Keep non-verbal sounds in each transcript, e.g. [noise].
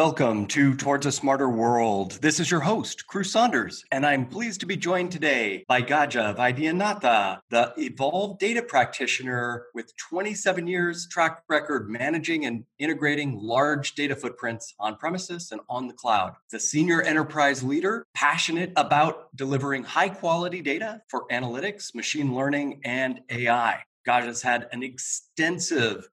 Welcome to Towards a Smarter World. This is your host, Cruce Saunders, and I'm pleased to be joined today by Gaja Vaidyanatha, the Evolve data practitioner with 27 years track record managing and integrating large data footprints on premises and on the cloud. The senior enterprise leader, passionate about delivering high quality data for analytics, machine learning, and AI. Gaja's had an extensive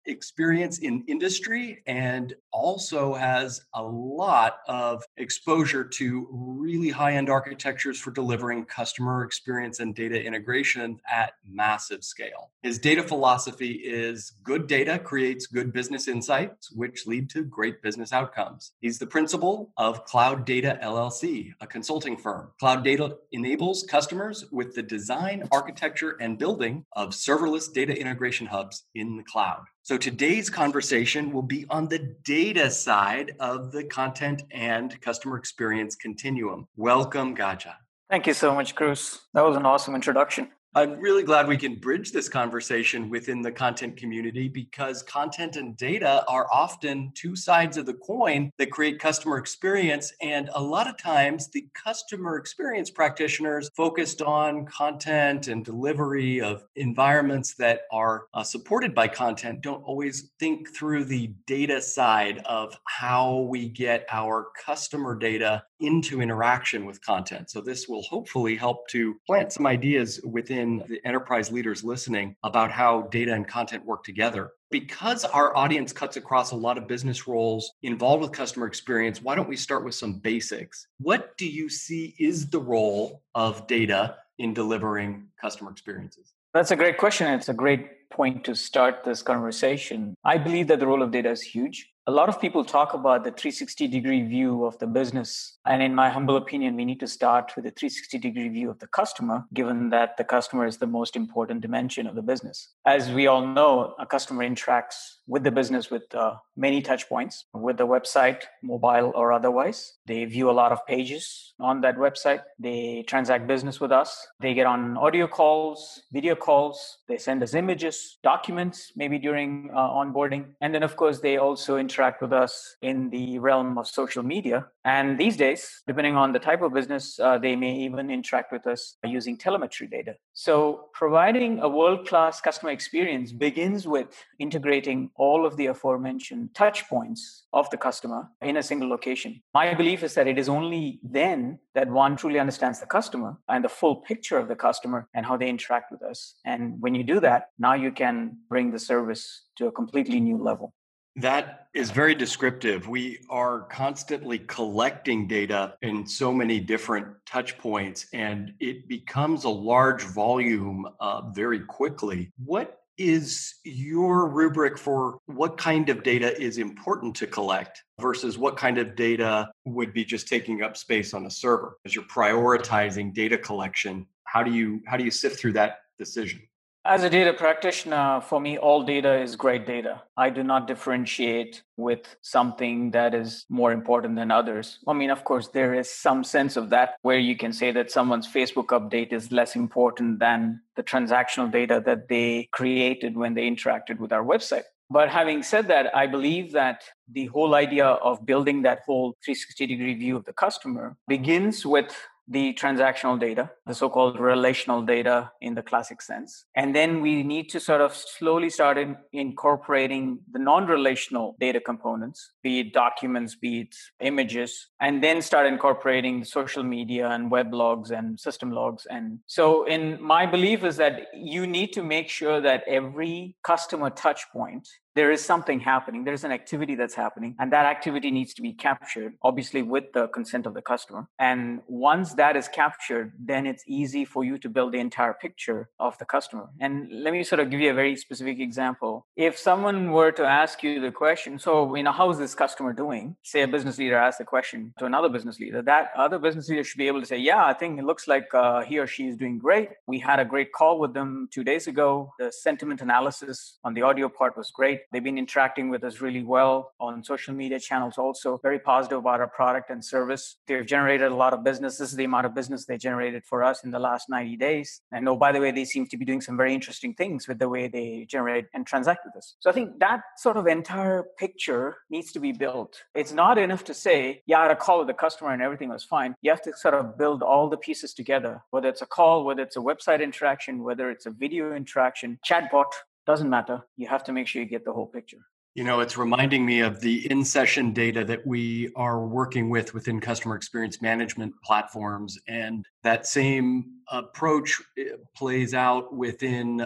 experience in industry and also has a lot of exposure to really high end architectures for delivering customer experience and data integration at massive scale. His data philosophy is good data creates good business insights, which lead to great business outcomes. He's the principal of Cloud Data LLC, a consulting firm. Cloud Data enables customers with the design, architecture, and building of serverless data integration hubs in the cloud. So today's conversation will be on the data side of the content and customer experience continuum. Welcome, Gaja. Thank you so much, Cruce. That was an awesome introduction. I'm really glad we can bridge this conversation within the content community because content and data are often two sides of the coin that create customer experience. And a lot of times, the customer experience practitioners focused on content and delivery of environments that are uh, supported by content don't always think through the data side of how we get our customer data into interaction with content. So, this will hopefully help to plant some ideas within the enterprise leaders listening about how data and content work together. Because our audience cuts across a lot of business roles involved with customer experience, why don't we start with some basics? What do you see is the role of data in delivering customer experiences? That's a great question. It's a great point to start this conversation. I believe that the role of data is huge a lot of people talk about the 360 degree view of the business. And in my humble opinion, we need to start with a 360 degree view of the customer, given that the customer is the most important dimension of the business. As we all know, a customer interacts with the business with uh, many touch points with the website, mobile or otherwise. They view a lot of pages on that website. They transact business with us. They get on audio calls, video calls. They send us images, documents, maybe during uh, onboarding. And then, of course, they also interact interact with us in the realm of social media. And these days, depending on the type of business, uh, they may even interact with us using telemetry data. So, providing a world class customer experience begins with integrating all of the aforementioned touch points of the customer in a single location. My belief is that it is only then that one truly understands the customer and the full picture of the customer and how they interact with us. And when you do that, now you can bring the service to a completely new level. That is very descriptive. We are constantly collecting data in so many different touch points, and it becomes a large volume uh, very quickly. What is your rubric for what kind of data is important to collect versus what kind of data would be just taking up space on a server? As you're prioritizing data collection, how do you how do you sift through that decision? As a data practitioner, for me, all data is great data. I do not differentiate with something that is more important than others. I mean, of course, there is some sense of that where you can say that someone's Facebook update is less important than the transactional data that they created when they interacted with our website. But having said that, I believe that the whole idea of building that whole 360 degree view of the customer begins with the transactional data, the so called relational data in the classic sense. And then we need to sort of slowly start in incorporating the non relational data components, be it documents, be it images, and then start incorporating social media and web logs and system logs. And so, in my belief, is that you need to make sure that every customer touch point there is something happening. There's an activity that's happening and that activity needs to be captured obviously with the consent of the customer. And once that is captured then it's easy for you to build the entire picture of the customer. And let me sort of give you a very specific example. If someone were to ask you the question so you know how is this customer doing? Say a business leader asks the question to another business leader that other business leader should be able to say yeah i think it looks like uh, he or she is doing great. We had a great call with them two days ago. The sentiment analysis on the audio part was great They've been interacting with us really well on social media channels, also very positive about our product and service. They've generated a lot of business. This is the amount of business they generated for us in the last 90 days. And oh, by the way, they seem to be doing some very interesting things with the way they generate and transact with us. So I think that sort of entire picture needs to be built. It's not enough to say, yeah, I had a call with the customer and everything was fine. You have to sort of build all the pieces together, whether it's a call, whether it's a website interaction, whether it's a video interaction, chatbot, doesn't matter. You have to make sure you get the whole picture. You know, it's reminding me of the in session data that we are working with within customer experience management platforms. And that same approach eh, plays out within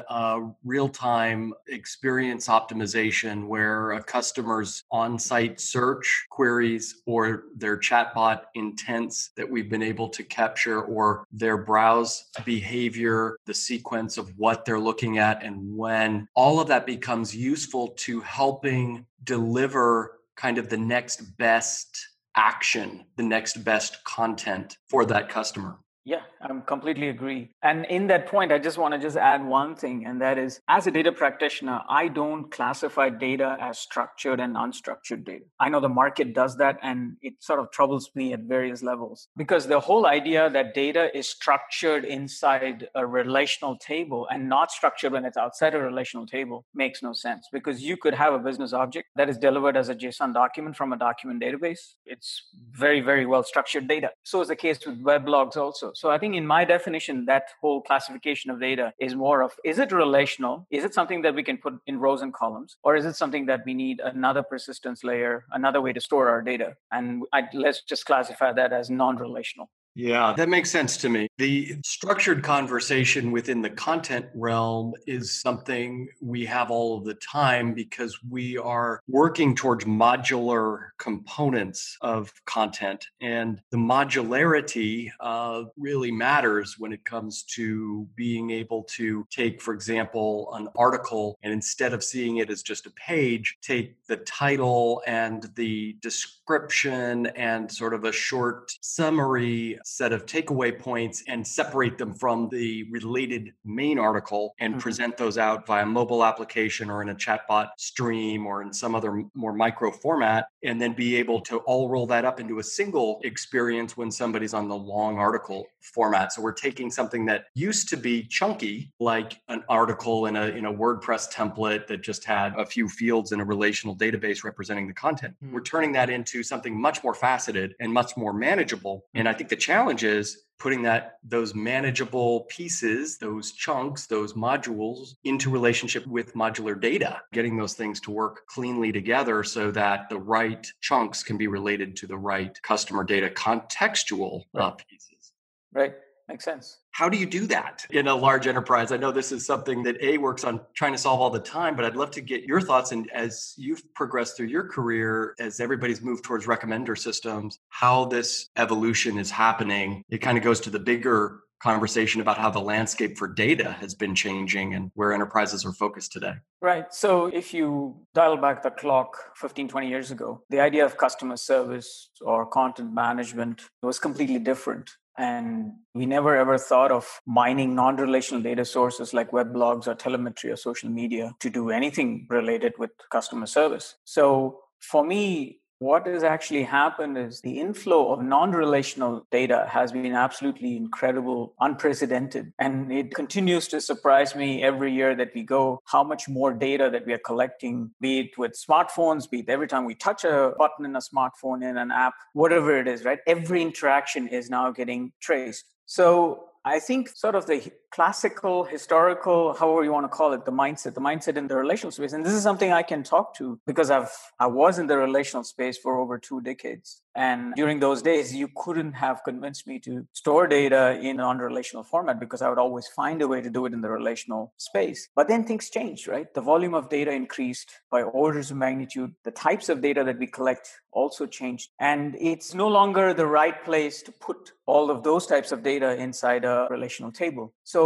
real time experience optimization, where a customer's on site search queries or their chatbot intents that we've been able to capture, or their browse behavior, the sequence of what they're looking at and when, all of that becomes useful to helping deliver kind of the next best action, the next best content for that customer. Yeah, I completely agree. And in that point, I just want to just add one thing, and that is as a data practitioner, I don't classify data as structured and unstructured data. I know the market does that, and it sort of troubles me at various levels because the whole idea that data is structured inside a relational table and not structured when it's outside a relational table makes no sense because you could have a business object that is delivered as a JSON document from a document database. It's very, very well structured data. So is the case with web logs also so I think in my definition, that whole classification of data is more of is it relational? Is it something that we can put in rows and columns? Or is it something that we need another persistence layer, another way to store our data? And I, let's just classify that as non relational. Yeah, that makes sense to me. The structured conversation within the content realm is something we have all of the time because we are working towards modular components of content. And the modularity uh, really matters when it comes to being able to take, for example, an article and instead of seeing it as just a page, take the title and the description and sort of a short summary set of takeaway points and separate them from the related main article and mm-hmm. present those out via mobile application or in a chatbot stream or in some other more micro format and then be able to all roll that up into a single experience when somebody's on the long article format so we're taking something that used to be chunky like an article in a in a WordPress template that just had a few fields in a relational database representing the content mm-hmm. we're turning that into something much more faceted and much more manageable and i think the challenge is putting that those manageable pieces those chunks those modules into relationship with modular data. Getting those things to work cleanly together so that the right chunks can be related to the right customer data contextual uh, right. Uh, pieces. Right makes sense how do you do that in a large enterprise? I know this is something that A works on trying to solve all the time, but I'd love to get your thoughts. And as you've progressed through your career, as everybody's moved towards recommender systems, how this evolution is happening. It kind of goes to the bigger conversation about how the landscape for data has been changing and where enterprises are focused today. Right. So if you dial back the clock 15, 20 years ago, the idea of customer service or content management was completely different. And we never ever thought of mining non relational data sources like web logs or telemetry or social media to do anything related with customer service. So for me, what has actually happened is the inflow of non relational data has been absolutely incredible, unprecedented. And it continues to surprise me every year that we go how much more data that we are collecting, be it with smartphones, be it every time we touch a button in a smartphone, in an app, whatever it is, right? Every interaction is now getting traced. So I think sort of the classical, historical, however you want to call it, the mindset, the mindset in the relational space. And this is something I can talk to because I've I was in the relational space for over two decades. And during those days, you couldn't have convinced me to store data in non-relational format because I would always find a way to do it in the relational space. But then things changed, right? The volume of data increased by orders of magnitude. The types of data that we collect also changed. And it's no longer the right place to put all of those types of data inside a relational table. So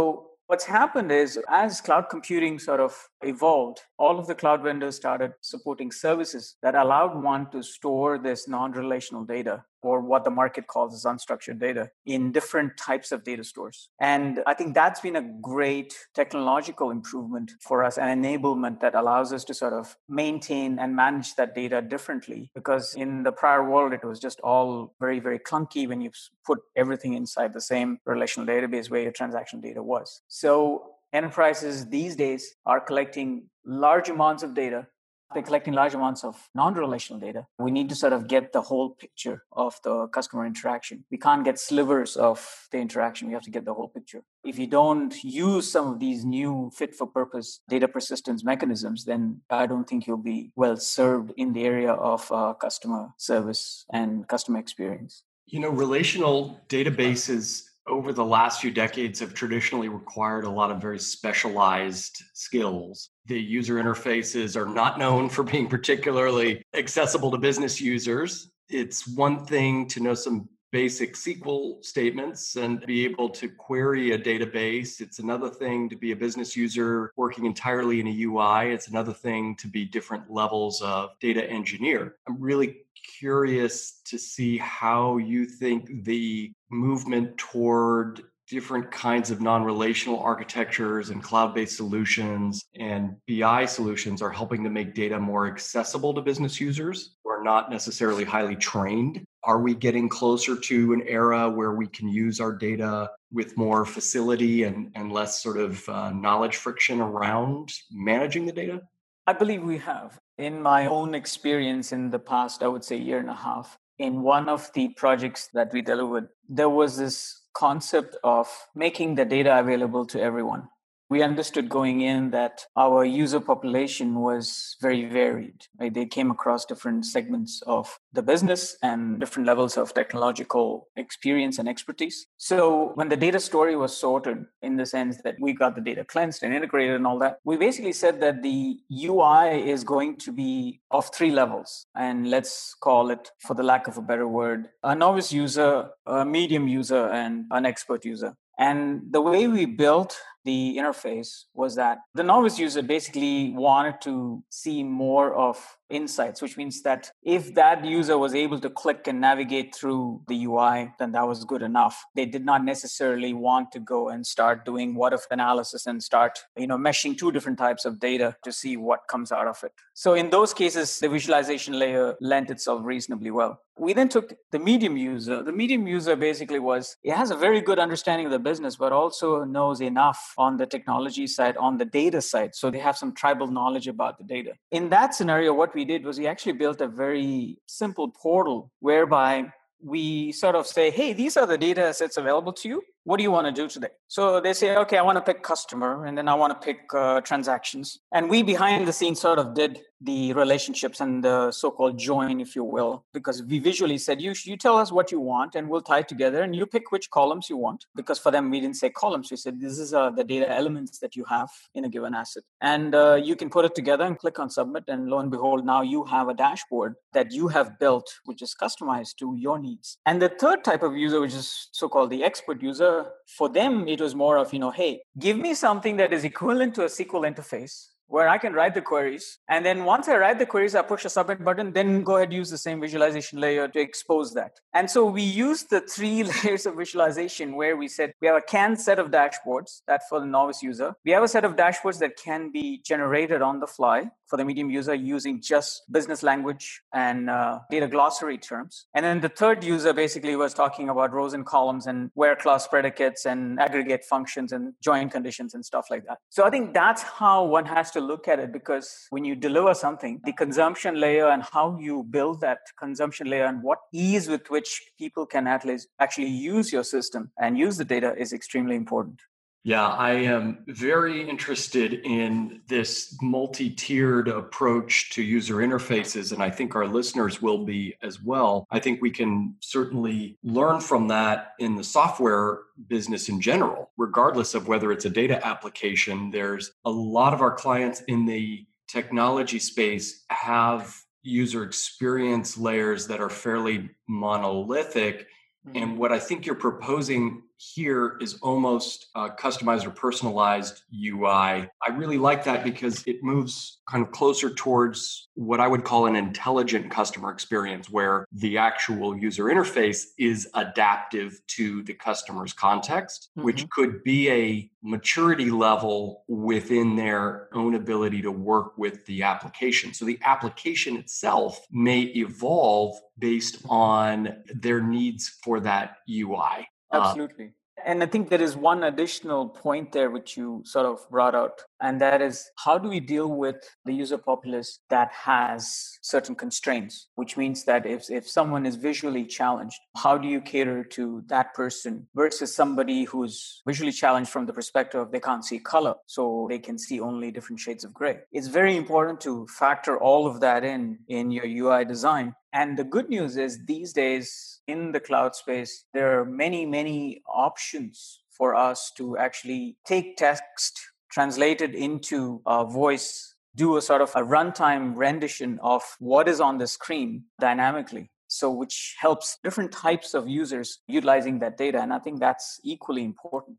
what's happened is as cloud computing sort of evolved, all of the cloud vendors started supporting services that allowed one to store this non relational data or what the market calls as unstructured data in different types of data stores. And I think that's been a great technological improvement for us and enablement that allows us to sort of maintain and manage that data differently. Because in the prior world, it was just all very, very clunky when you put everything inside the same relational database where your transaction data was. So enterprises these days are collecting large amounts of data they're collecting large amounts of non-relational data. We need to sort of get the whole picture of the customer interaction. We can't get slivers of the interaction. We have to get the whole picture. If you don't use some of these new fit for purpose data persistence mechanisms, then I don't think you'll be well served in the area of uh, customer service and customer experience. You know, relational databases over the last few decades have traditionally required a lot of very specialized skills. The user interfaces are not known for being particularly accessible to business users. It's one thing to know some basic SQL statements and be able to query a database. It's another thing to be a business user working entirely in a UI. It's another thing to be different levels of data engineer. I'm really curious to see how you think the movement toward different kinds of non-relational architectures and cloud-based solutions and BI solutions are helping to make data more accessible to business users who are not necessarily highly trained. Are we getting closer to an era where we can use our data with more facility and, and less sort of uh, knowledge friction around managing the data? I believe we have. In my own experience in the past, I would say year and a half, in one of the projects that we delivered, there was this concept of making the data available to everyone. We understood going in that our user population was very varied. Right? They came across different segments of the business and different levels of technological experience and expertise. So when the data story was sorted in the sense that we got the data cleansed and integrated and all that, we basically said that the UI is going to be of three levels. And let's call it, for the lack of a better word, a novice user, a medium user, and an expert user. And the way we built the interface was that the novice user basically wanted to see more of insights, which means that if that user was able to click and navigate through the UI, then that was good enough. They did not necessarily want to go and start doing what if analysis and start, you know, meshing two different types of data to see what comes out of it. So in those cases, the visualization layer lent itself reasonably well. We then took the medium user. The medium user basically was, it has a very good understanding of the business, but also knows enough on the technology side, on the data side. So they have some tribal knowledge about the data. In that scenario, what we did was we actually built a very simple portal whereby we sort of say, hey, these are the data sets available to you what do you want to do today? So they say, okay, I want to pick customer and then I want to pick uh, transactions. And we behind the scenes sort of did the relationships and the so-called join, if you will, because we visually said, you, you tell us what you want and we'll tie together and you pick which columns you want. Because for them, we didn't say columns. We said, this is uh, the data elements that you have in a given asset. And uh, you can put it together and click on submit. And lo and behold, now you have a dashboard that you have built, which is customized to your needs. And the third type of user, which is so-called the expert user, for them, it was more of, you know, hey, give me something that is equivalent to a SQL interface where I can write the queries. And then once I write the queries, I push a submit button, then go ahead use the same visualization layer to expose that. And so we used the three [laughs] layers of visualization where we said we have a canned set of dashboards, that for the novice user. We have a set of dashboards that can be generated on the fly for the medium user using just business language and uh, data glossary terms. And then the third user basically was talking about rows and columns and where clause predicates and aggregate functions and join conditions and stuff like that. So I think that's how one has to to look at it because when you deliver something, the consumption layer and how you build that consumption layer and what ease with which people can at least actually use your system and use the data is extremely important. Yeah, I am very interested in this multi tiered approach to user interfaces, and I think our listeners will be as well. I think we can certainly learn from that in the software business in general, regardless of whether it's a data application. There's a lot of our clients in the technology space have user experience layers that are fairly monolithic. Mm-hmm. And what I think you're proposing here is almost a customized or personalized UI. I really like that because it moves kind of closer towards what I would call an intelligent customer experience, where the actual user interface is adaptive to the customer's context, mm-hmm. which could be a maturity level within their own ability to work with the application. So the application itself may evolve based on their needs for that UI. Uh, Absolutely. Uh, and I think there is one additional point there which you sort of brought out, and that is how do we deal with the user populace that has certain constraints, which means that if, if someone is visually challenged, how do you cater to that person versus somebody who's visually challenged from the perspective of they can't see color, so they can see only different shades of gray? It's very important to factor all of that in in your UI design and the good news is these days in the cloud space, there are many, many options for us to actually take text, translate it into a voice, do a sort of a runtime rendition of what is on the screen dynamically. So, which helps different types of users utilizing that data. And I think that's equally important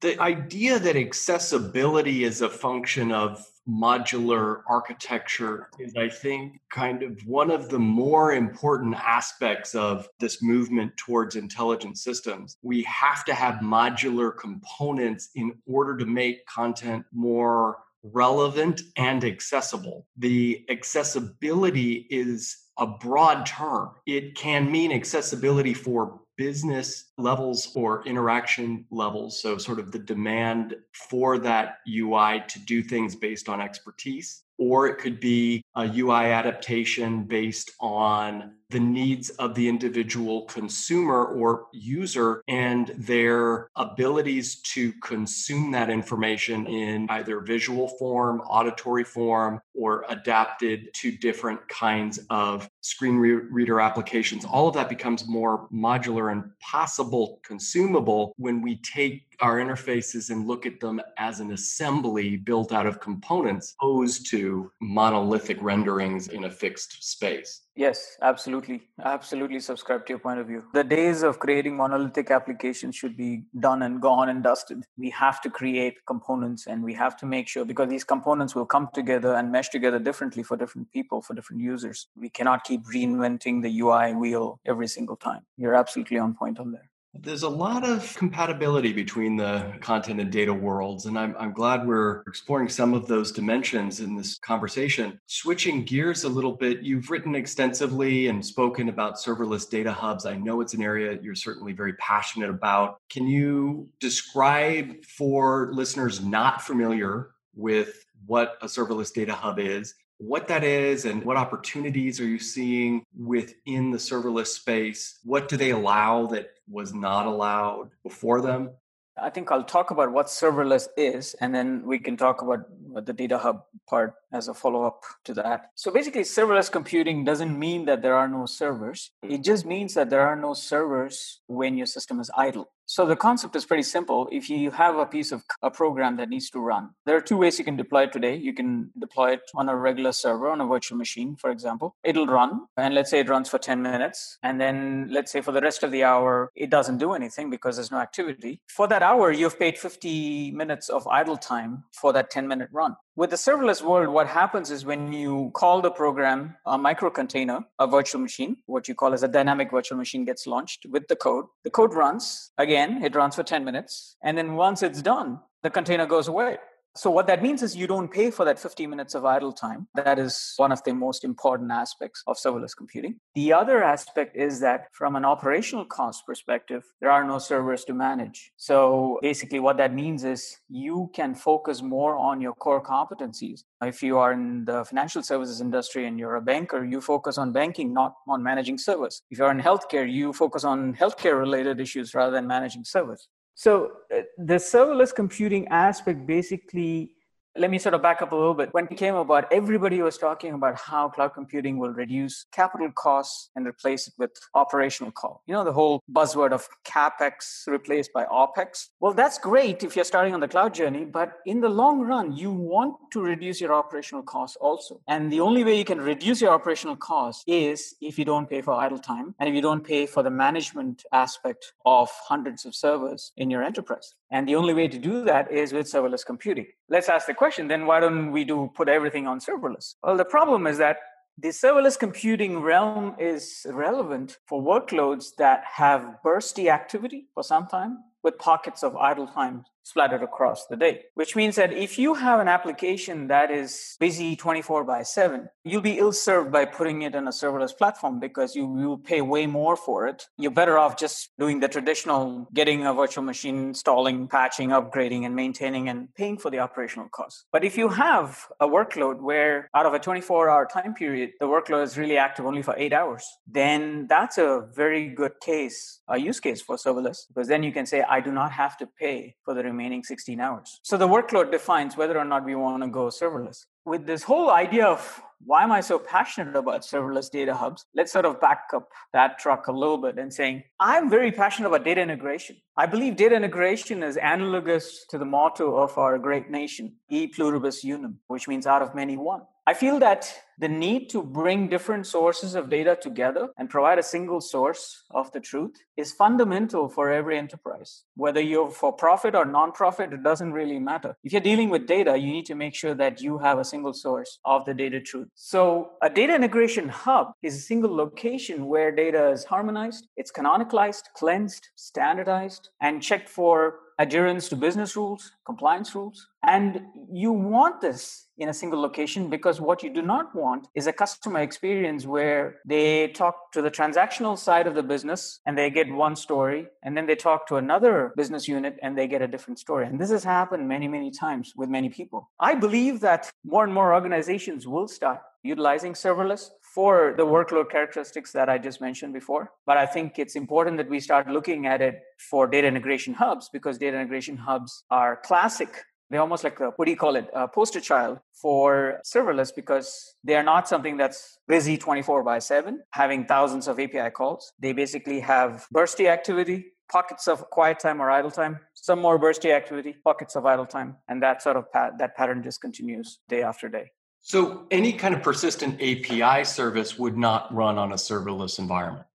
the idea that accessibility is a function of modular architecture is, I think, kind of one of the more important aspects of this movement towards intelligent systems. We have to have modular components in order to make content more relevant and accessible. The accessibility is a broad term. It can mean accessibility for business levels or interaction levels. So, sort of the demand for that UI to do things based on expertise or it could be a UI adaptation based on the needs of the individual consumer or user and their abilities to consume that information in either visual form, auditory form, or adapted to different kinds of screen re- reader applications. All of that becomes more modular and possible consumable when we take our interfaces and look at them as an assembly built out of components opposed to monolithic renderings in a fixed space. Yes, absolutely. Absolutely subscribe to your point of view. The days of creating monolithic applications should be done and gone and dusted. We have to create components and we have to make sure because these components will come together and mesh together differently for different people, for different users. We cannot keep reinventing the UI wheel every single time. You're absolutely on point on there. There's a lot of compatibility between the content and data worlds, and I'm, I'm glad we're exploring some of those dimensions in this conversation. Switching gears a little bit, you've written extensively and spoken about serverless data hubs. I know it's an area you're certainly very passionate about. Can you describe for listeners not familiar with what a serverless data hub is what that is and what opportunities are you seeing within the serverless space? What do they allow that was not allowed before them? I think I'll talk about what serverless is, and then we can talk about the data hub part as a follow up to that. So basically, serverless computing doesn't mean that there are no servers. It mm-hmm. just means that there are no servers when your system is idle. So the concept is pretty simple. If you have a piece of a program that needs to run, there are two ways you can deploy it today. You can deploy it on a regular server on a virtual machine, for example. It'll run, and let's say it runs for 10 minutes. And then let's say for the rest of the hour, it doesn't do anything because there's no activity. For that hour, you've paid 50 minutes of idle time for that 10 minute run. With the serverless world, what happens is when you call the program a microcontainer, a virtual machine, what you call as a dynamic virtual machine gets launched with the code. The code runs. Again, it runs for 10 minutes. And then once it's done, the container goes away. So what that means is you don't pay for that 50 minutes of idle time. That is one of the most important aspects of serverless computing. The other aspect is that from an operational cost perspective, there are no servers to manage. So basically what that means is you can focus more on your core competencies. If you are in the financial services industry and you're a banker, you focus on banking, not on managing servers. If you're in healthcare, you focus on healthcare related issues rather than managing servers. So uh, the serverless computing aspect basically let me sort of back up a little bit. When it came about, everybody was talking about how cloud computing will reduce capital costs and replace it with operational cost. You know, the whole buzzword of CapEx replaced by OpEx. Well, that's great if you're starting on the cloud journey, but in the long run, you want to reduce your operational costs also. And the only way you can reduce your operational costs is if you don't pay for idle time and if you don't pay for the management aspect of hundreds of servers in your enterprise. And the only way to do that is with serverless computing. Let's ask the question then why don't we do put everything on serverless? Well, the problem is that the serverless computing realm is relevant for workloads that have bursty activity for some time with pockets of idle time splattered across the day, which means that if you have an application that is busy 24 by 7, you'll be ill served by putting it on a serverless platform because you will pay way more for it. You're better off just doing the traditional getting a virtual machine, installing, patching, upgrading, and maintaining and paying for the operational costs. But if you have a workload where out of a 24 hour time period, the workload is really active only for eight hours, then that's a very good case, a use case for serverless because then you can say, I do not have to pay for the remaining 16 hours. So the workload defines whether or not we want to go serverless. With this whole idea of why am I so passionate about serverless data hubs? Let's sort of back up that truck a little bit and saying, I'm very passionate about data integration. I believe data integration is analogous to the motto of our great nation, e pluribus unum, which means out of many one. I feel that the need to bring different sources of data together and provide a single source of the truth is fundamental for every enterprise. Whether you're for profit or non-profit, it doesn't really matter. If you're dealing with data, you need to make sure that you have a single source of the data truth. So a data integration hub is a single location where data is harmonized, it's canonicalized, cleansed, standardized, and checked for adherence to business rules, compliance rules. And you want this in a single location because what you do not want is a customer experience where they talk to the transactional side of the business and they get one story, and then they talk to another business unit and they get a different story. And this has happened many, many times with many people. I believe that more and more organizations will start utilizing serverless for the workload characteristics that I just mentioned before. But I think it's important that we start looking at it for data integration hubs because data integration hubs are classic. They're almost like a, what do you call it, a poster child for serverless because they are not something that's busy 24 by 7, having thousands of API calls. They basically have bursty activity, pockets of quiet time or idle time, some more bursty activity, pockets of idle time, and that sort of pat- that pattern just continues day after day. So any kind of persistent API service would not run on a serverless environment.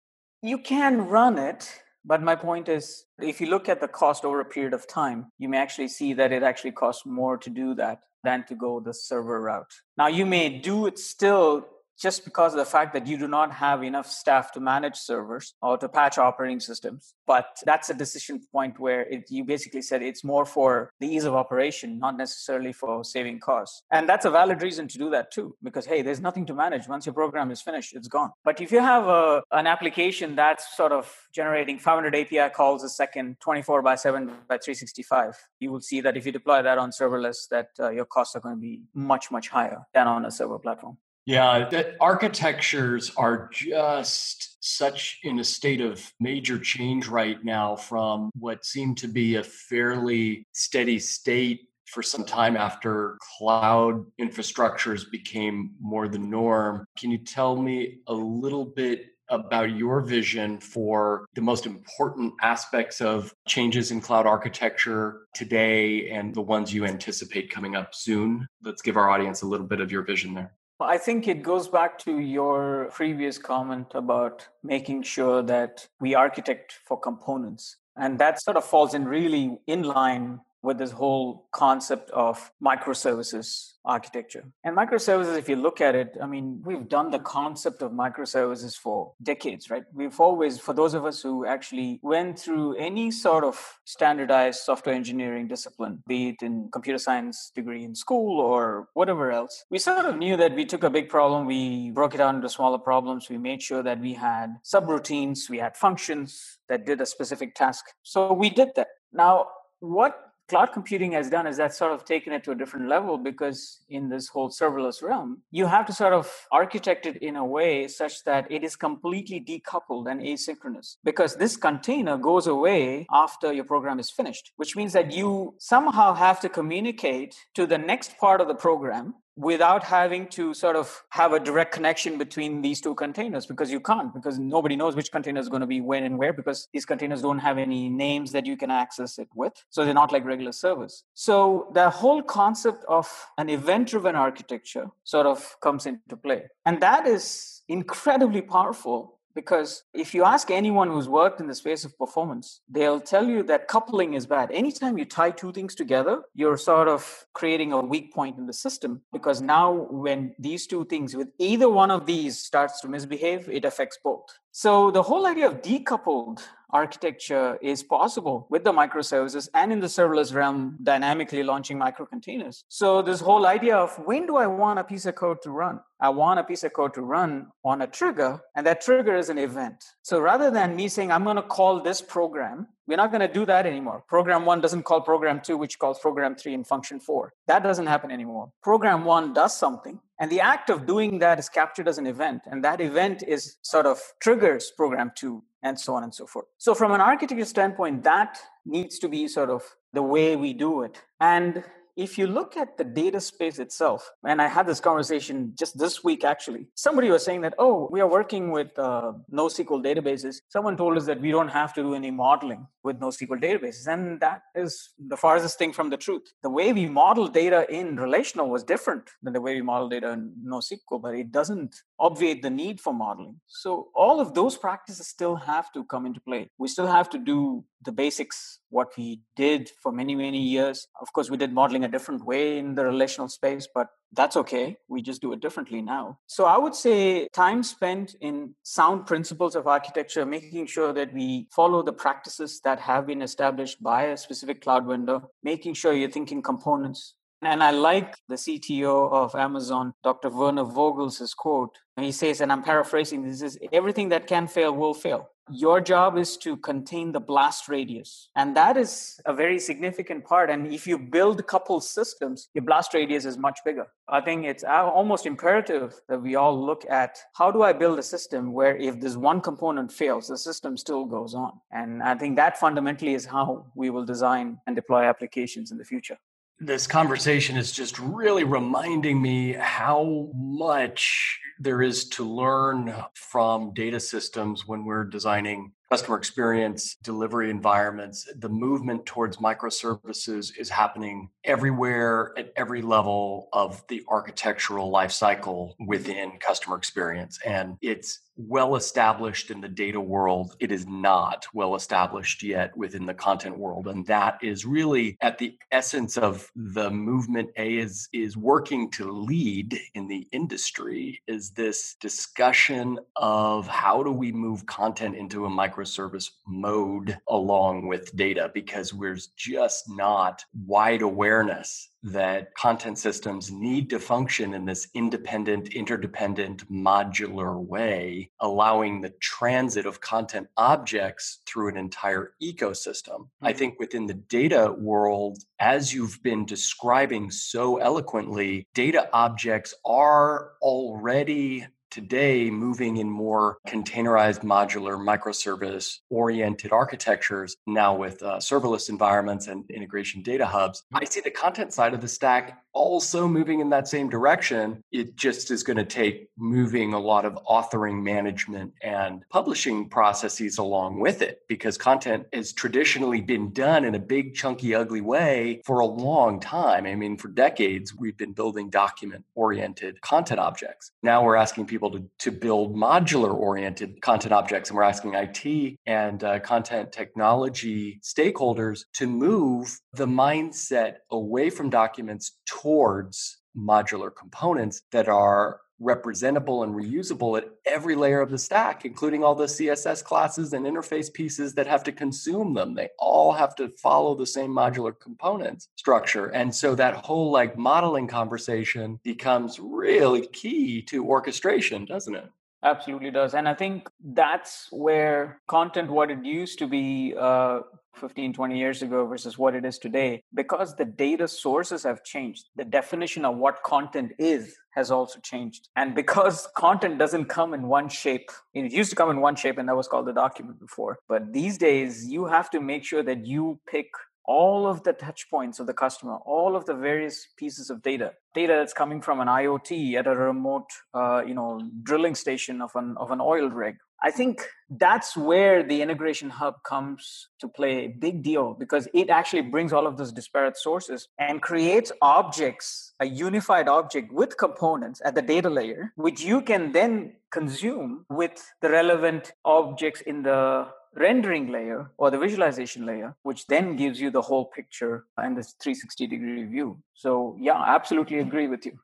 You can run it, but my point is if you look at the cost over a period of time, you may actually see that it actually costs more to do that than to go the server route. Now you may do it still just because of the fact that you do not have enough staff to manage servers or to patch operating systems. But that's a decision point where it, you basically said it's more for the ease of operation, not necessarily for saving costs. And that's a valid reason to do that too, because hey, there's nothing to manage. Once your program is finished, it's gone. But if you have a, an application that's sort of generating 500 API calls a second, 24 by 7 by 365, you will see that if you deploy that on serverless, that uh, your costs are going to be much, much higher than on a server platform. Yeah, the architectures are just such in a state of major change right now from what seemed to be a fairly steady state for some time after cloud infrastructures became more the norm. Can you tell me a little bit about your vision for the most important aspects of changes in cloud architecture today and the ones you anticipate coming up soon? Let's give our audience a little bit of your vision there. I think it goes back to your previous comment about making sure that we architect for components. And that sort of falls in really in line with this whole concept of microservices architecture. And microservices, if you look at it, I mean, we've done the concept of microservices for decades, right? We've always, for those of us who actually went through any sort of standardized software engineering discipline, be it in computer science degree in school or whatever else, we sort of knew that we took a big problem, we broke it down into smaller problems, we made sure that we had subroutines, we had functions that did a specific task. So we did that. Now, what cloud computing has done is that's sort of taken it to a different level because in this whole serverless realm, you have to sort of architect it in a way such that it is completely decoupled and asynchronous because this container goes away after your program is finished, which means that you somehow have to communicate to the next part of the program without having to sort of have a direct connection between these two containers because you can't because nobody knows which container is going to be when and where because these containers don't have any names that you can access it with so they're not like regular servers. So the whole concept of an event driven architecture sort of comes into play. And that is incredibly powerful because if you ask anyone who's worked in the space of performance, they'll tell you that coupling is bad. Anytime you tie two things together, you're sort of creating a weak point in the system because now when these two things, with either one of these starts to misbehave, it affects both. So the whole idea of decoupled architecture is possible with the microservices and in the serverless realm, dynamically launching microcontainers. So this whole idea of when do I want a piece of code to run? I want a piece of code to run on a trigger, and that trigger is an event. So rather than me saying, I'm going to call this program, we're not going to do that anymore. Program one doesn't call program two, which calls program three in function four. That doesn't happen anymore. Program one does something, and the act of doing that is captured as an event. And that event is sort of triggers program two, and so on and so forth. So, from an architecture standpoint, that needs to be sort of the way we do it. And if you look at the data space itself, and I had this conversation just this week actually, somebody was saying that, oh, we are working with uh, NoSQL databases. Someone told us that we don't have to do any modeling with NoSQL databases. And that is the farthest thing from the truth. The way we model data in relational was different than the way we model data in NoSQL, but it doesn't obviate the need for modeling. So all of those practices still have to come into play. We still have to do the basics, what we did for many, many years. Of course, we did modeling a different way in the relational space, but that's okay. We just do it differently now. So I would say time spent in sound principles of architecture, making sure that we follow the practices that have been established by a specific cloud vendor, making sure you're thinking components, and I like the CTO of Amazon, Dr. Werner Vogels' quote. He says, and I'm paraphrasing this is everything that can fail will fail. Your job is to contain the blast radius. And that is a very significant part. And if you build coupled systems, your blast radius is much bigger. I think it's almost imperative that we all look at how do I build a system where if this one component fails, the system still goes on. And I think that fundamentally is how we will design and deploy applications in the future this conversation is just really reminding me how much there is to learn from data systems when we're designing customer experience delivery environments, the movement towards microservices is happening everywhere at every level of the architectural life cycle within customer experience. And it's well established in the data world. It is not well established yet within the content world. And that is really at the essence of the movement A is, is working to lead in the industry is this discussion of how do we move content into a micro microservice mode along with data because there's just not wide awareness that content systems need to function in this independent, interdependent, modular way, allowing the transit of content objects through an entire ecosystem. Mm-hmm. I think within the data world, as you've been describing so eloquently, data objects are already today moving in more containerized modular microservice oriented architectures now with uh, serverless environments and integration data hubs i see the content side of the stack also moving in that same direction. It just is going to take moving a lot of authoring management and publishing processes along with it because content has traditionally been done in a big, chunky, ugly way for a long time. I mean, for decades, we've been building document oriented content objects. Now we're asking people to, to build modular oriented content objects, and we're asking IT and uh, content technology stakeholders to move the mindset away from documents towards modular components that are representable and reusable at every layer of the stack, including all the CSS classes and interface pieces that have to consume them. They all have to follow the same modular components structure. And so that whole like modeling conversation becomes really key to orchestration, doesn't it? Absolutely does. And I think that's where content, what it used to be uh, 15, 20 years ago versus what it is today, because the data sources have changed. The definition of what content is has also changed. And because content doesn't come in one shape, it used to come in one shape and that was called the document before. But these days, you have to make sure that you pick all of the touch points of the customer, all of the various pieces of data, data that's coming from an IoT at a remote, uh, you know, drilling station of an of an oil rig. I think that's where the integration hub comes to play a big deal because it actually brings all of those disparate sources and creates objects, a unified object with components at the data layer, which you can then consume with the relevant objects in the rendering layer or the visualization layer, which then gives you the whole picture and this 360 degree view. So, yeah, I absolutely agree with you.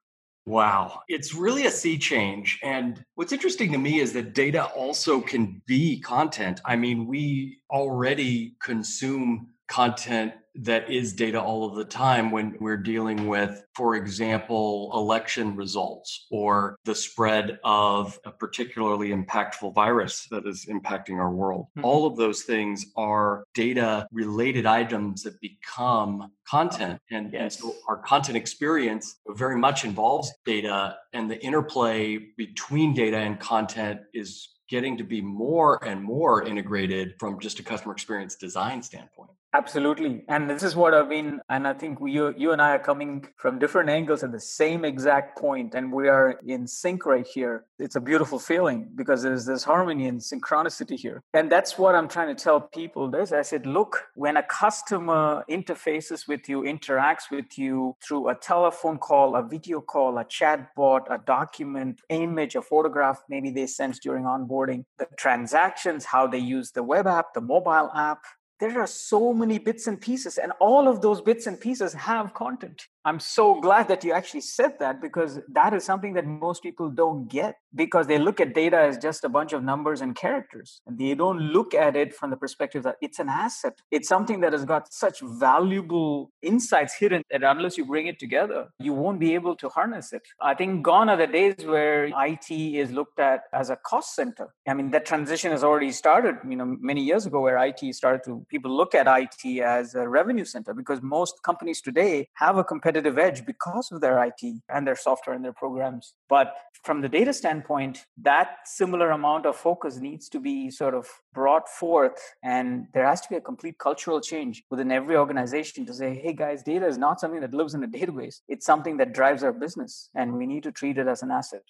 Wow. It's really a sea change. And what's interesting to me is that data also can be content. I mean, we already consume content that is data all of the time when we're dealing with, for example, election results or the spread of a particularly impactful virus that is impacting our world. Mm-hmm. All of those things are data related items that become content. And, yes. and so our content experience very much involves data, and the interplay between data and content is getting to be more and more integrated from just a customer experience design standpoint. Absolutely. And this is what I've been, and I think we, you, you and I are coming from different angles at the same exact point, and we are in sync right here. It's a beautiful feeling because there's this harmony and synchronicity here. And that's what I'm trying to tell people this. I said, look, when a customer interfaces with you, interacts with you through a telephone call, a video call, a chat bot, a document, image, a photograph, maybe they send during onboarding, the transactions, how they use the web app, the mobile app, there are so many bits and pieces and all of those bits and pieces have content I'm so glad that you actually said that because that is something that most people don't get because they look at data as just a bunch of numbers and characters and they don't look at it from the perspective that it's an asset. It's something that has got such valuable insights hidden that unless you bring it together, you won't be able to harness it. I think gone are the days where IT is looked at as a cost center. I mean, that transition has already started, you know, many years ago where IT started to people look at IT as a revenue center because most companies today have a competitive competitive edge because of their IT and their software and their programs. But from the data standpoint, that similar amount of focus needs to be sort of brought forth. And there has to be a complete cultural change within every organization to say, hey guys, data is not something that lives in a database. It's something that drives our business, and we need to treat it as an asset.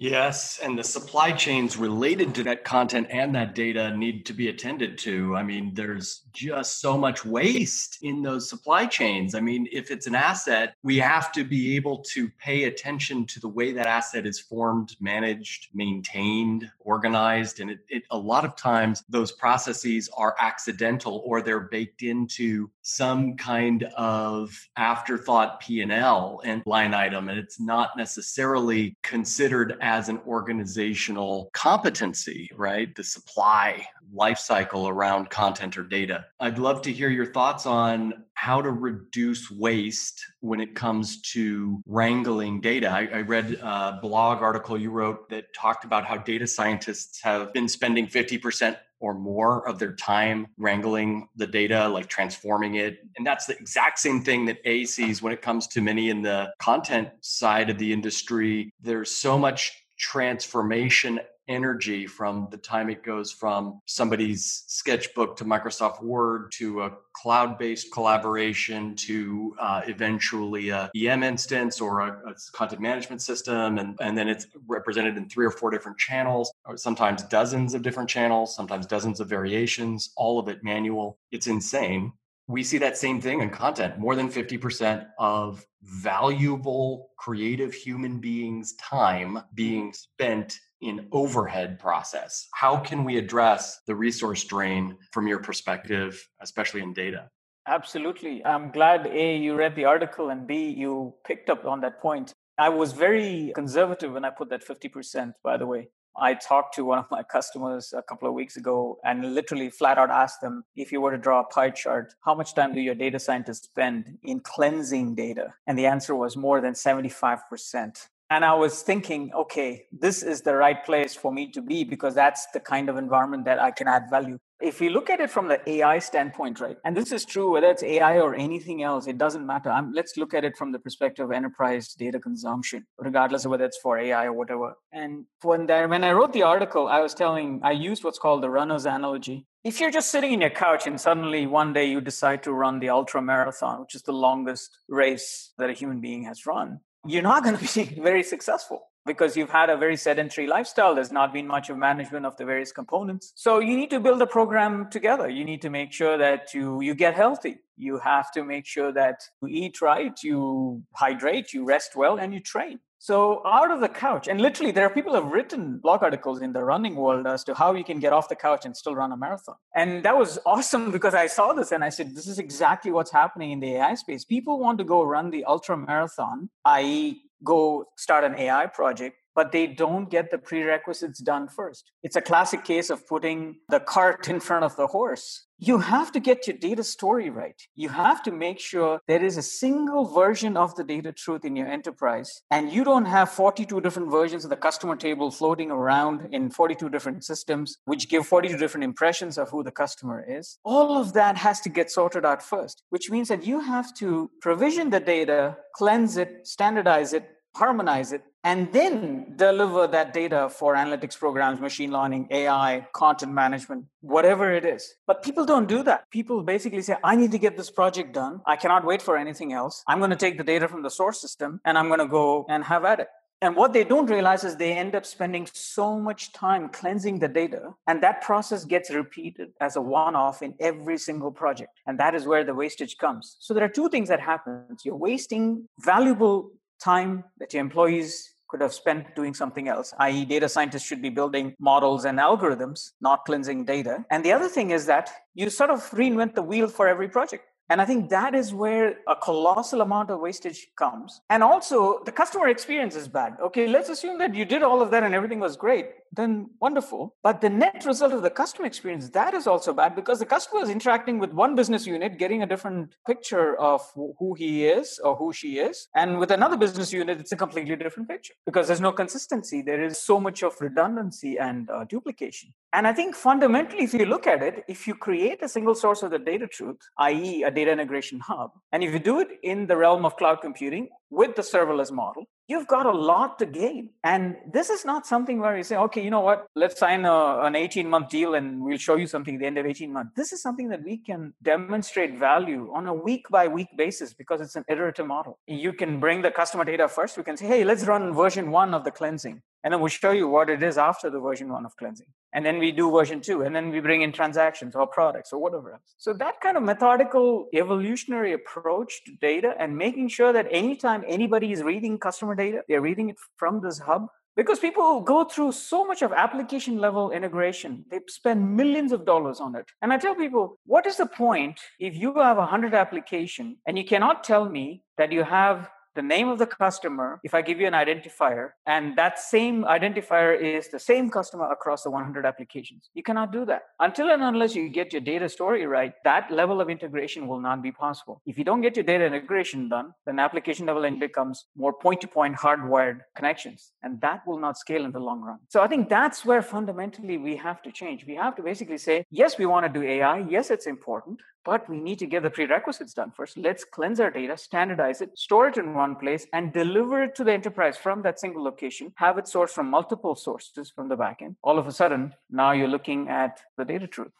Yes, and the supply chains related to that content and that data need to be attended to. I mean, there's just so much waste in those supply chains. I mean, if it's an asset, we have to be able to pay attention to the way that asset is formed, managed, maintained, organized. And it, it, a lot of times those processes are accidental or they're baked into some kind of afterthought P&L and line item. And it's not necessarily considered as an organizational competency, right? The supply lifecycle around content or data. I'd love to hear your thoughts on how to reduce waste when it comes to wrangling data. I, I, read a blog article you wrote that talked about how data scientists have been spending 50% or more of their time wrangling the data, like transforming it. And that's the exact same thing that A sees when it comes to many in the content side of the industry. There's so much transformation energy from the time it goes from somebody's sketchbook to Microsoft Word to a cloud based collaboration to uh, eventually a EM instance or a, a, content management system. And, and then it's represented in three or four different channels, or sometimes dozens of different channels, sometimes dozens of variations, all of it manual. It's insane. We see that same thing in content. More than 50% of valuable creative human beings' time being spent in overhead process? How can we address the resource drain from your perspective especially in data? Absolutely. I'm glad a you read the article and b you picked up on that point. I was very conservative when i put that 50% by the way. I talked to one of my customers a couple of weeks ago and literally flat out asked them if you were to draw a pie chart, how much time do your data scientists spend in cleansing data? And the answer was more than 75%. And I was thinking, okay, this is the right place for me to be because that's the kind of environment that I can add value. If you look at it from the AI standpoint, right, and this is true whether it's AI or anything else, it doesn't matter. I'm, let's look at it from the perspective of enterprise data consumption, regardless of whether it's for AI or whatever. And when there, when I wrote the article, I was telling, I used what's called the runner's analogy. If you're just sitting in your couch and suddenly one day you decide to run the ultra marathon, which is the longest race that a human being has run, you're not going [laughs] to be very successful because you've had a very sedentary lifestyle. There's not been much of management of the various components. So you need to build a program together. You need to make sure that you, you get healthy. You have to make sure that you eat right, you hydrate, you rest well, and you train. So out of the couch, and literally there are people who have written blog articles in the running world as to how you can get off the couch and still run a marathon. And that was [laughs] awesome because I saw this and I said, this is exactly what's happening in the AI space. People want to go run the ultra marathon, i.e., go start an AI project, but they don't get the prerequisites done first. It's a classic case of putting the cart in front of the horse. You have to get your data story right. You have to make sure there is a single version of the data truth in your enterprise, and you don't have 42 different versions of the customer table floating around in 42 different systems, which give 42 different impressions of who the customer is. All of that has to get sorted out first, which means that you have to provision the data, cleanse it, standardize it, harmonize it, and then deliver that data for analytics programs, machine learning, AI, content management, whatever it is. But people don't do that. People basically say, I need to get this project done. I cannot wait for anything else. I'm going to take the data from the source system and I'm going to go and have at it. And what they don't realize is they end up spending so much time cleansing the data, and that process gets repeated as a one off in every single project. And that is where the wastage comes. So there are two things that happen. You're wasting valuable time that your employees could have spent doing something else, i.e., data scientists should be building models and algorithms, not cleansing data. And the other thing is that you sort of reinvent the wheel for every project. And I think that is where a colossal amount of wastage comes. And also, the customer experience is bad. Okay, let's assume that you did all of that and everything was great. Then wonderful. But the net result of the customer experience, that is also bad because the customer is interacting with one business unit, getting a different picture of who he is or who she is. And with another business unit, it's a completely different picture because there's no consistency. There is so much of redundancy and uh, duplication. And I think fundamentally, if you look at it, if you create a single source of the data truth, i.e., a data integration hub, and if you do it in the realm of cloud computing with the serverless model, you've got a lot to gain. And this is not something where you say, okay, you know what, let's sign a, an 18 month deal and we'll show you something at the end of 18 months. This is something that we can demonstrate value on a week by week basis because it's an iterative model. You can bring the customer data first. We can say, hey, let's run version one of the cleansing. And then we'll show you what it is after the version one of cleansing. And then we do version two. And then we bring in transactions or products or whatever else. So that kind of methodical evolutionary approach to data and making sure that anytime anybody is reading customer data, they're reading it from this hub. Because people go through so much of application level integration, they spend millions of dollars on it. And I tell people, what is the point if you have a 100 application and you cannot tell me that you have the name of the customer if I give you an identifier, and that same identifier is the same customer across the 100 applications. You cannot do that. Until and unless you get your data story right, that level of integration will not be possible. If you don't get your data integration done, then application level in becomes more point to point hardwired connections, and that will not scale in the long run. So I think that's where fundamentally we have to change. We have to basically say, yes, we want to do AI. Yes, it's important, but we need to get the prerequisites done first. Let's cleanse our data, standardize it, store it in one place, and deliver it to the enterprise from that single location. Have it sourced from multiple sources from the backend. All of a sudden, now you're looking at the data truth.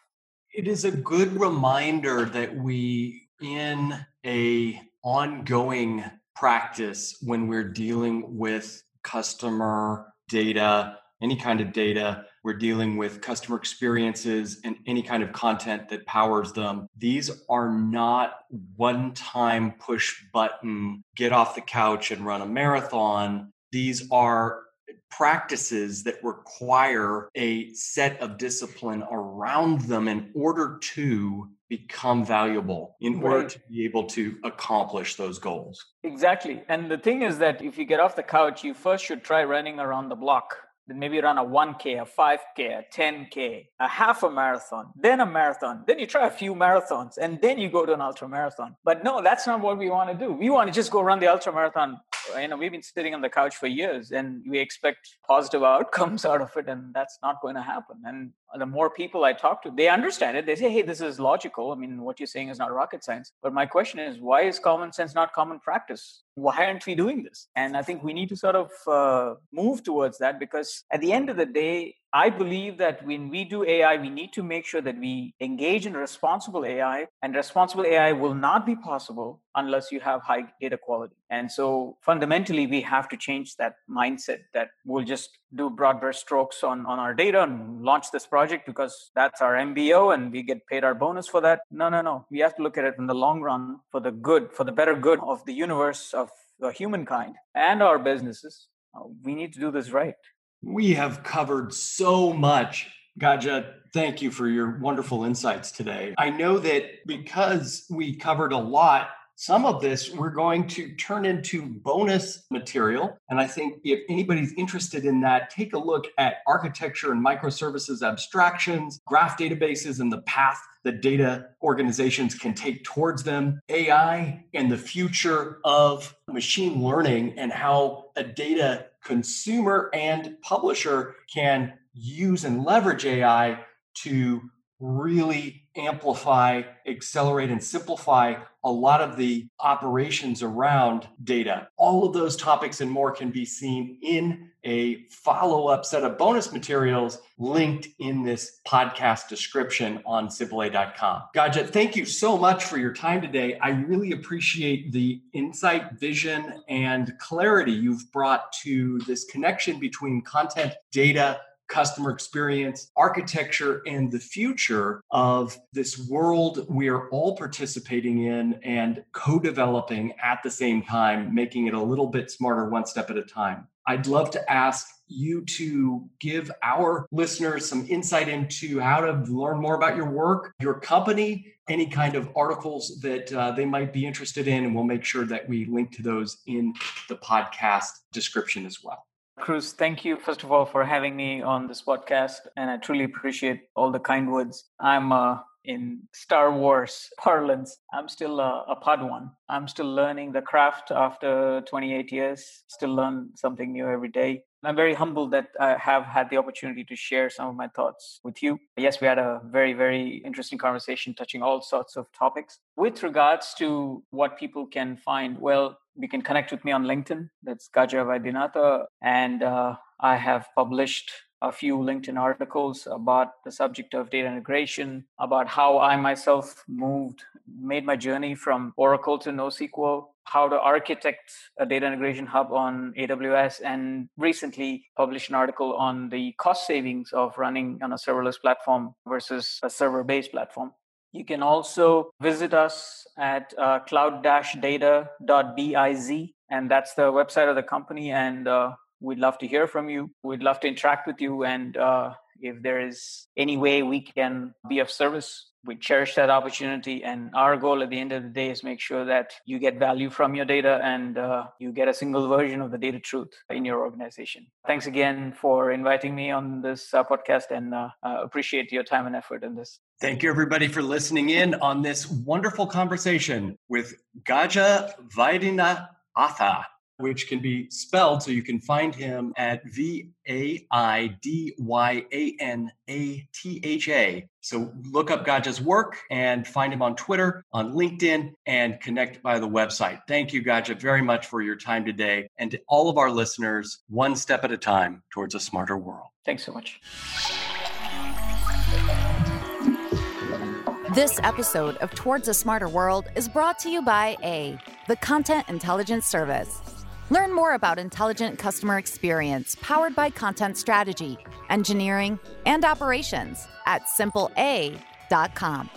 It is a good reminder that we, in a ongoing practice, when we're dealing with customer data, any kind of data, we're dealing with customer experiences and any kind of content that powers them. These are not one time push button, get off the couch and run a marathon. These are practices that require a set of discipline around them in order to become valuable in order to be able to accomplish those goals. Exactly. And the thing is that if you get off the couch, you first should try running around the block maybe run a 1K, a 5K, a 10K, a half a marathon, then a marathon. Then you try a few marathons and then you go to an ultra marathon. But no, that's not what we want to do. We want to just go run the ultra marathon you know we've been sitting on the couch for years and we expect positive [laughs] outcomes out of it and that's not going to happen and the more people i talk to they understand it. They say hey this is logical. I mean what you're saying is not rocket science. But my question is why is common sense not common practice? Why aren't we doing this? And i think we need to sort of uh, move towards that because at the end of the day I believe that when we do AI, we need to make sure that we engage in responsible AI, and responsible AI will not be possible unless you have high data quality. And so fundamentally, we have to change that mindset that we'll just do broad brush strokes on, on our data and launch this project because that's our MBO and we get paid our bonus for that. No, no, no. We have to look at it in the long run for the good, for the better good of the universe, of the humankind, and our businesses. Uh, we need to do this right. We have covered so much. Gaja, thank you for your wonderful insights today. I know that because we covered a lot, some of this we're going to turn into bonus material. And I think if anybody's interested in that, take a look at architecture and microservices abstractions, graph databases, and the path that data organizations can take towards them, AI and the future of machine learning, and how a data consumer and publisher can use and leverage AI to really amplify, accelerate, and simplify a lot of the operations around data. All of those topics and more can be seen in a follow up set of bonus materials linked in this podcast description on simplea.com. Gaja, thank you so much for your time today. I really appreciate the insight, vision, and clarity you've brought to this connection between content, data, customer experience, architecture, and the future of this world we're all participating in and co developing at the same time, making it a little bit smarter one step at a time. I'd love to ask you to give our listeners some insight into how to learn more about your work, your company, any kind of articles that uh, they might be interested in. And we'll make sure that we link to those in the podcast description as well. Cruce, thank you, first of all, for having me on this podcast. And I truly appreciate all the kind words. I'm uh, in Star Wars parlance, I'm still a, a Padawan. I'm still learning the craft after 28 years, still learn something new every day. I'm very humbled that I have had the opportunity to share some of my thoughts with you. Yes, we had a very, very interesting conversation touching all sorts of topics. With regards to what people can find, well, you can connect with me on LinkedIn. That's Gaja Vaidyanatha. And uh, I have published a few LinkedIn articles about the subject of data integration, about how I myself moved, made my journey from Oracle to NoSQL, how to architect a data integration hub on AWS, and recently published an article on the cost savings of running on a serverless platform versus a server based platform. You can also visit us at uh, cloud-data.biz, and that's the website of the company. And uh, we'd love to hear from you. We'd love to interact with you. And uh, if there is any way we can be of service, we cherish that opportunity. And our goal at the end of the day is make sure that you get value from your data and uh, you get a single version of the data truth in your organization. Thanks again for inviting me on this uh, podcast and uh, appreciate your time and effort in this. Thank you, everybody, for listening in on this wonderful conversation with Gaja Vaidina Atha which can be spelled so you can find him at V A I D Y A N A T H A. So look up Gaja's work and find him on Twitter, on LinkedIn, and connect by the website. Thank you, Gaja, very much for your time today. And to all of our listeners, one step at a time towards a smarter world. Thanks so much. This episode of Towards a Smarter World is brought to you by A, the Content Intelligence Service. Learn more about intelligent customer experience powered by content strategy, engineering, and operations at simplea.com.